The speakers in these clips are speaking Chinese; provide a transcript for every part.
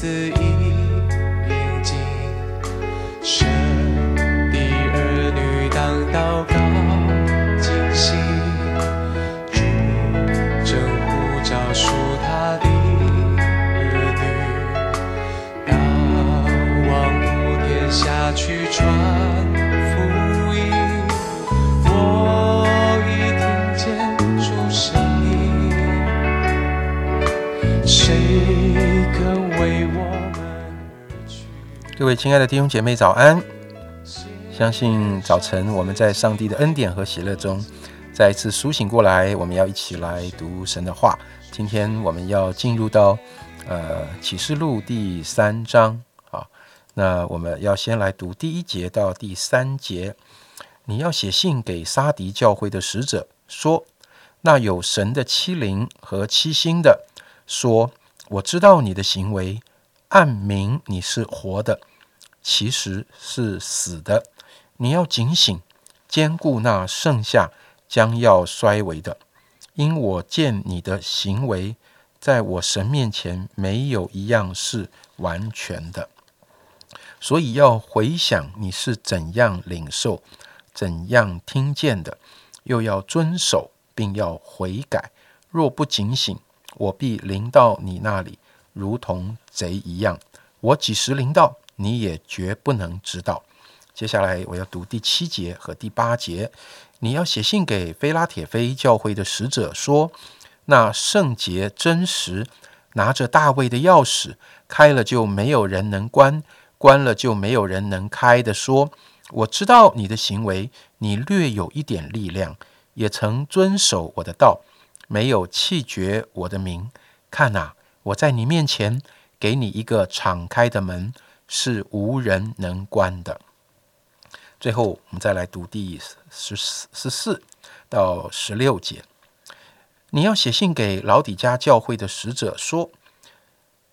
死位亲爱的弟兄姐妹，早安！相信早晨我们在上帝的恩典和喜乐中，再一次苏醒过来。我们要一起来读神的话。今天我们要进入到呃启示录第三章啊。那我们要先来读第一节到第三节。你要写信给沙迪教会的使者说：那有神的欺凌和欺心的说，我知道你的行为，暗明你是活的。其实是死的。你要警醒，兼顾那剩下将要衰微的，因我见你的行为，在我神面前没有一样是完全的，所以要回想你是怎样领受、怎样听见的，又要遵守，并要悔改。若不警醒，我必临到你那里，如同贼一样。我几时临到？你也绝不能知道。接下来我要读第七节和第八节。你要写信给菲拉铁菲教会的使者说：那圣洁真实，拿着大卫的钥匙，开了就没有人能关，关了就没有人能开的说：我知道你的行为，你略有一点力量，也曾遵守我的道，没有弃绝我的名。看哪，我在你面前给你一个敞开的门。是无人能关的。最后，我们再来读第十十四到十六节。你要写信给老底家教会的使者说：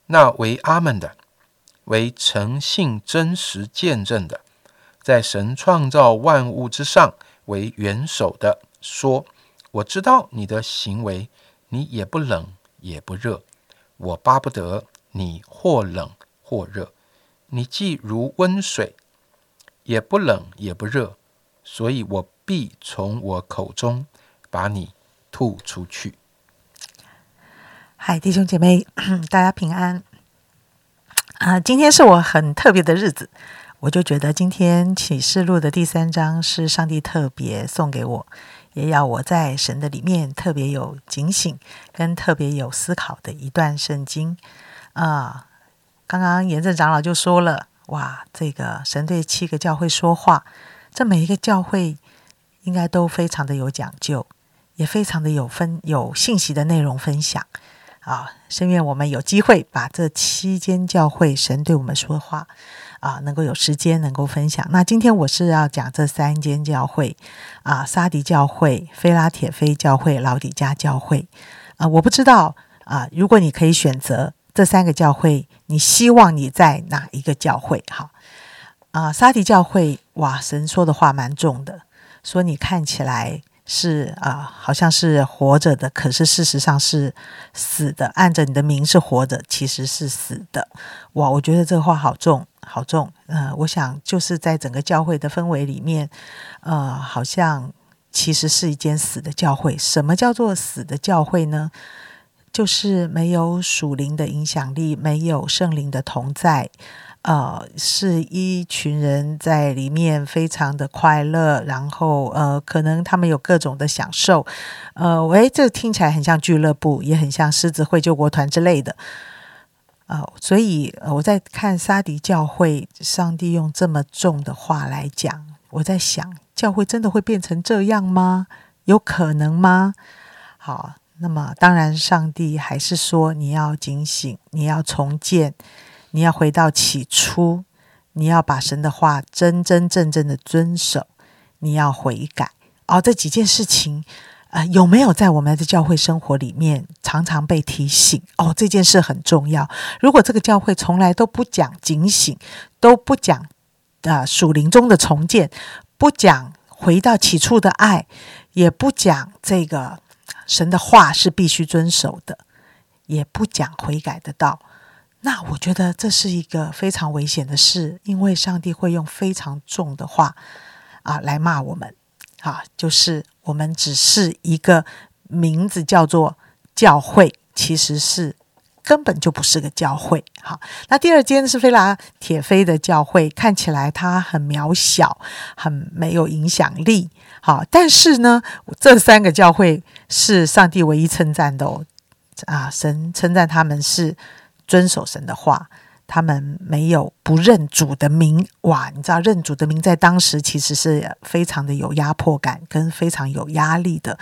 那为阿门的，为诚信真实见证的，在神创造万物之上为元首的，说：我知道你的行为，你也不冷也不热。我巴不得你或冷或热。你既如温水，也不冷也不热，所以我必从我口中把你吐出去。嗨，弟兄姐妹，大家平安啊！今天是我很特别的日子，我就觉得今天启示录的第三章是上帝特别送给我，也要我在神的里面特别有警醒跟特别有思考的一段圣经啊。刚刚严正长老就说了：“哇，这个神对七个教会说话，这每一个教会应该都非常的有讲究，也非常的有分有信息的内容分享啊！深愿我们有机会把这七间教会神对我们说的话啊，能够有时间能够分享。那今天我是要讲这三间教会啊：沙迪教会、菲拉铁菲教会、老底加教会啊。我不知道啊，如果你可以选择。”这三个教会，你希望你在哪一个教会？哈啊，沙迪教会，哇，神说的话蛮重的，说你看起来是啊，好像是活着的，可是事实上是死的。按着你的名是活着，其实是死的。哇，我觉得这话好重，好重。呃，我想就是在整个教会的氛围里面，呃，好像其实是一间死的教会。什么叫做死的教会呢？就是没有属灵的影响力，没有圣灵的同在，呃，是一群人在里面非常的快乐，然后呃，可能他们有各种的享受，呃，喂，这听起来很像俱乐部，也很像狮子会救国团之类的，呃，所以我在看沙迪教会，上帝用这么重的话来讲，我在想，教会真的会变成这样吗？有可能吗？好。那么，当然，上帝还是说你要警醒，你要重建，你要回到起初，你要把神的话真真正正的遵守，你要悔改。哦，这几件事情，呃，有没有在我们的教会生活里面常常被提醒？哦，这件事很重要。如果这个教会从来都不讲警醒，都不讲啊属灵中的重建，不讲回到起初的爱，也不讲这个。神的话是必须遵守的，也不讲悔改的道。那我觉得这是一个非常危险的事，因为上帝会用非常重的话啊来骂我们。啊，就是我们只是一个名字叫做教会，其实是根本就不是个教会。好，那第二间是菲拉铁菲的教会，看起来它很渺小，很没有影响力。好，但是呢，这三个教会是上帝唯一称赞的哦。啊，神称赞他们是遵守神的话。他们没有不认主的名，哇！你知道认主的名在当时其实是非常的有压迫感，跟非常有压力的，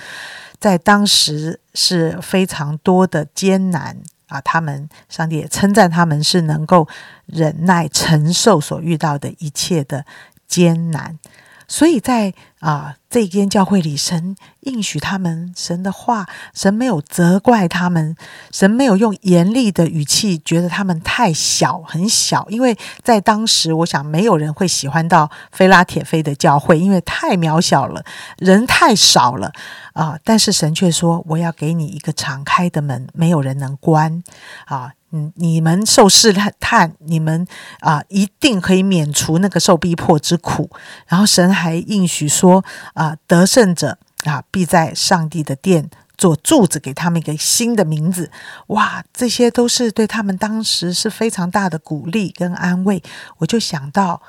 在当时是非常多的艰难啊。他们上帝也称赞他们是能够忍耐承受所遇到的一切的艰难。所以在啊这间教会里，神应许他们神的话，神没有责怪他们，神没有用严厉的语气，觉得他们太小很小。因为在当时，我想没有人会喜欢到菲拉铁菲的教会，因为太渺小了，人太少了啊。但是神却说：“我要给你一个敞开的门，没有人能关啊。”你们受试探，你们啊，一定可以免除那个受逼迫之苦。然后神还应许说啊，得胜者啊，必在上帝的殿做柱子，给他们一个新的名字。哇，这些都是对他们当时是非常大的鼓励跟安慰。我就想到，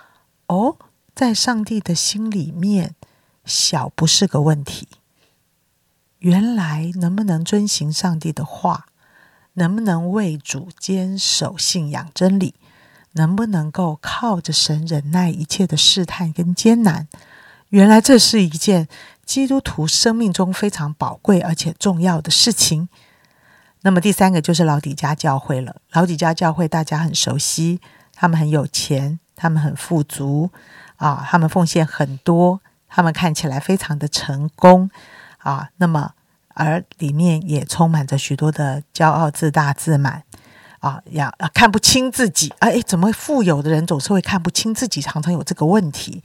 哦，在上帝的心里面，小不是个问题。原来能不能遵行上帝的话？能不能为主坚守信仰真理？能不能够靠着神忍耐一切的试探跟艰难？原来这是一件基督徒生命中非常宝贵而且重要的事情。那么第三个就是老底家教会了。老底家教会大家很熟悉，他们很有钱，他们很富足啊，他们奉献很多，他们看起来非常的成功啊。那么。而里面也充满着许多的骄傲、自大、自满，啊，要看不清自己。哎，怎么富有的人总是会看不清自己？常常有这个问题。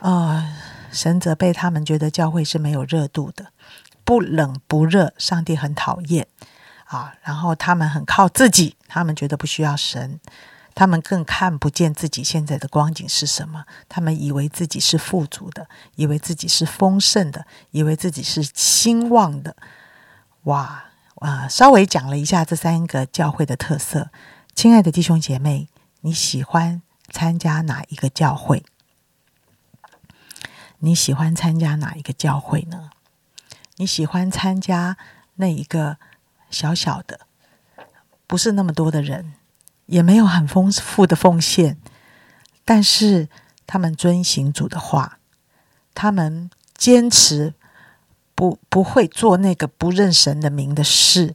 啊，神责备他们，觉得教会是没有热度的，不冷不热，上帝很讨厌。啊，然后他们很靠自己，他们觉得不需要神。他们更看不见自己现在的光景是什么。他们以为自己是富足的，以为自己是丰盛的，以为自己是兴旺的。哇，啊，稍微讲了一下这三个教会的特色。亲爱的弟兄姐妹，你喜欢参加哪一个教会？你喜欢参加哪一个教会呢？你喜欢参加那一个小小的，不是那么多的人？也没有很丰富的奉献，但是他们遵行主的话，他们坚持不不会做那个不认神的名的事，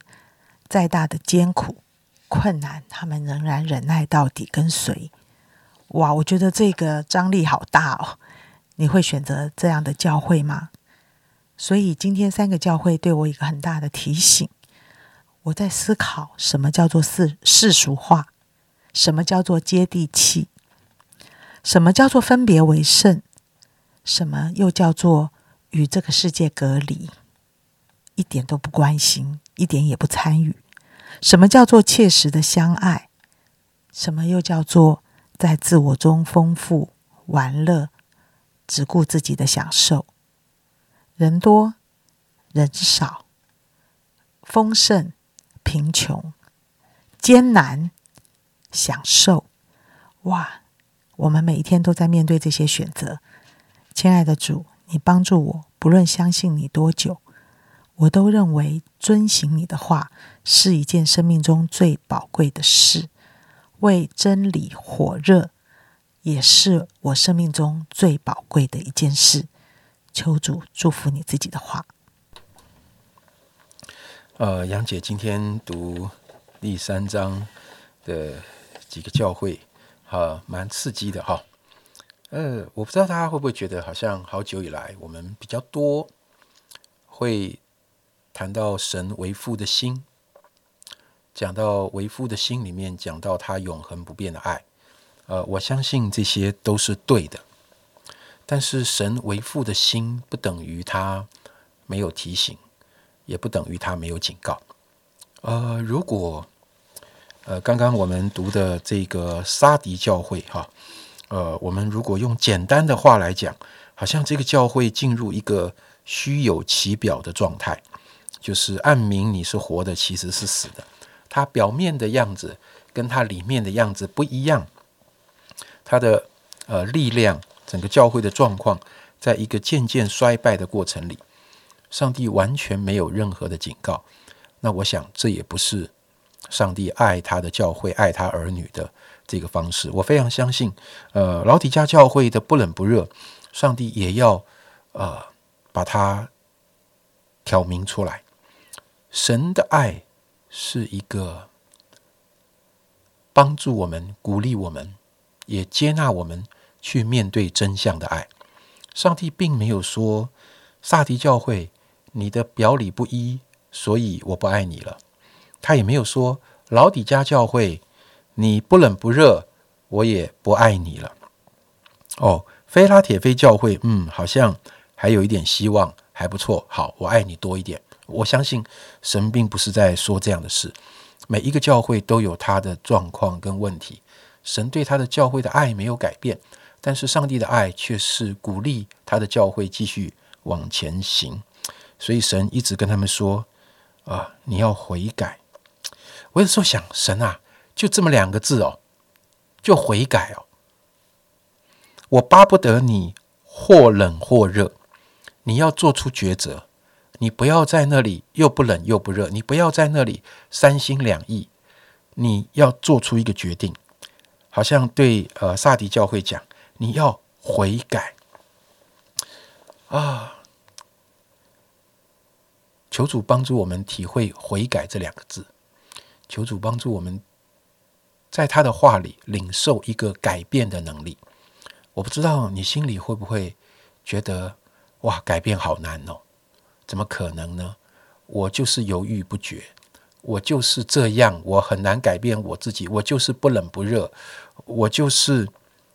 再大的艰苦困难，他们仍然忍耐到底，跟随。哇，我觉得这个张力好大哦！你会选择这样的教会吗？所以今天三个教会对我一个很大的提醒，我在思考什么叫做世世俗化。什么叫做接地气？什么叫做分别为圣？什么又叫做与这个世界隔离？一点都不关心，一点也不参与。什么叫做切实的相爱？什么又叫做在自我中丰富、玩乐，只顾自己的享受？人多人少，丰盛贫穷，艰难。享受，哇！我们每一天都在面对这些选择。亲爱的主，你帮助我，不论相信你多久，我都认为遵行你的话是一件生命中最宝贵的事。为真理火热，也是我生命中最宝贵的一件事。求主祝福你自己的话。呃，杨姐今天读第三章的。几个教会，哈，蛮刺激的哈。呃，我不知道大家会不会觉得，好像好久以来，我们比较多会谈到神为父的心，讲到为父的心里面，讲到他永恒不变的爱。呃，我相信这些都是对的。但是神为父的心，不等于他没有提醒，也不等于他没有警告。呃，如果呃，刚刚我们读的这个沙迪教会哈，呃，我们如果用简单的话来讲，好像这个教会进入一个虚有其表的状态，就是暗明你是活的，其实是死的。它表面的样子跟它里面的样子不一样，它的呃力量，整个教会的状况，在一个渐渐衰败的过程里，上帝完全没有任何的警告。那我想，这也不是上帝爱他的教会、爱他儿女的这个方式。我非常相信，呃，老底家教会的不冷不热，上帝也要呃把它挑明出来。神的爱。是一个帮助我们、鼓励我们、也接纳我们去面对真相的爱。上帝并没有说萨迪教会你的表里不一，所以我不爱你了。他也没有说老底家教会你不冷不热，我也不爱你了。哦，菲拉铁菲教会，嗯，好像还有一点希望，还不错。好，我爱你多一点。我相信神并不是在说这样的事。每一个教会都有他的状况跟问题，神对他的教会的爱没有改变，但是上帝的爱却是鼓励他的教会继续往前行。所以神一直跟他们说：“啊，你要悔改。”我有时候想，神啊，就这么两个字哦，就悔改哦。我巴不得你或冷或热，你要做出抉择。你不要在那里又不冷又不热，你不要在那里三心两意，你要做出一个决定，好像对呃萨迪教会讲，你要悔改啊！求主帮助我们体会悔改这两个字，求主帮助我们在他的话里领受一个改变的能力。我不知道你心里会不会觉得哇，改变好难哦。怎么可能呢？我就是犹豫不决，我就是这样，我很难改变我自己，我就是不冷不热，我就是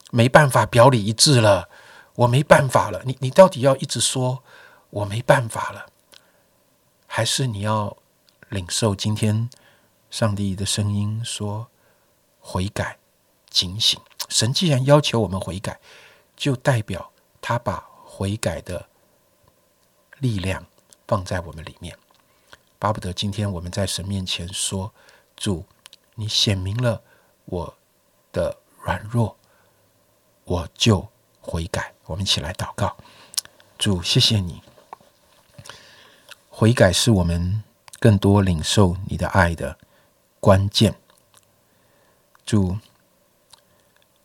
没办法表里一致了，我没办法了。你你到底要一直说我没办法了，还是你要领受今天上帝的声音说悔改、警醒？神既然要求我们悔改，就代表他把悔改的力量。放在我们里面，巴不得今天我们在神面前说：“主，你显明了我的软弱，我就悔改。”我们一起来祷告：主，谢谢你，悔改是我们更多领受你的爱的关键。主，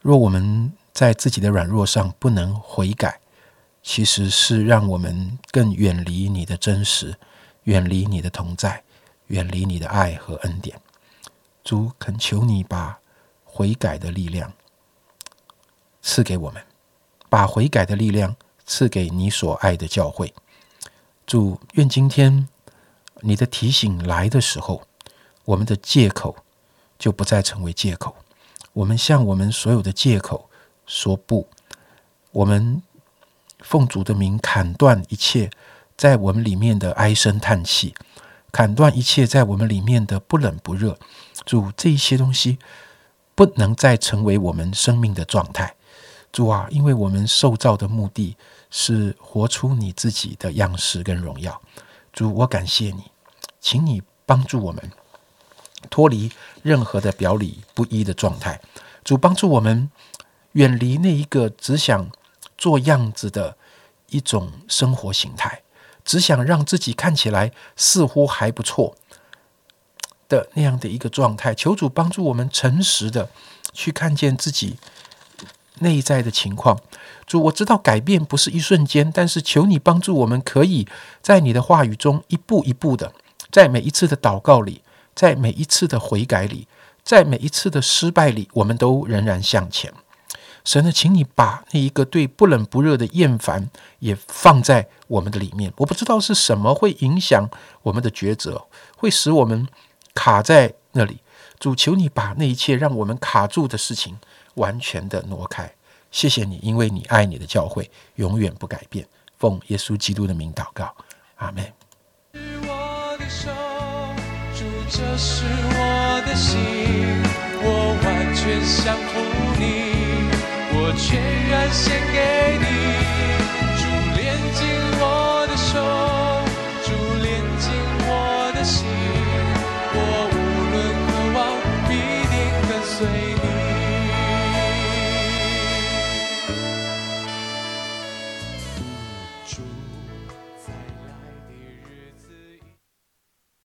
若我们在自己的软弱上不能悔改，其实是让我们更远离你的真实，远离你的同在，远离你的爱和恩典。主恳求你把悔改的力量赐给我们，把悔改的力量赐给你所爱的教会。主愿今天你的提醒来的时候，我们的借口就不再成为借口。我们向我们所有的借口说不，我们。奉主的名砍断一切在我们里面的唉声叹气，砍断一切在我们里面的不冷不热。主，这一些东西不能再成为我们生命的状态。主啊，因为我们受造的目的是活出你自己的样式跟荣耀。主，我感谢你，请你帮助我们脱离任何的表里不一的状态。主，帮助我们远离那一个只想。做样子的一种生活形态，只想让自己看起来似乎还不错的那样的一个状态。求主帮助我们诚实的去看见自己内在的情况。主，我知道改变不是一瞬间，但是求你帮助我们，可以在你的话语中一步一步的，在每一次的祷告里，在每一次的悔改里，在每一次的失败里，我们都仍然向前。神呢，请你把那一个对不冷不热的厌烦也放在我们的里面。我不知道是什么会影响我们的抉择，会使我们卡在那里。主求你把那一切让我们卡住的事情完全的挪开。谢谢你，因为你爱你的教会永远不改变。奉耶稣基督的名祷告，阿门。这是我的心我完全想图你我全然献给你。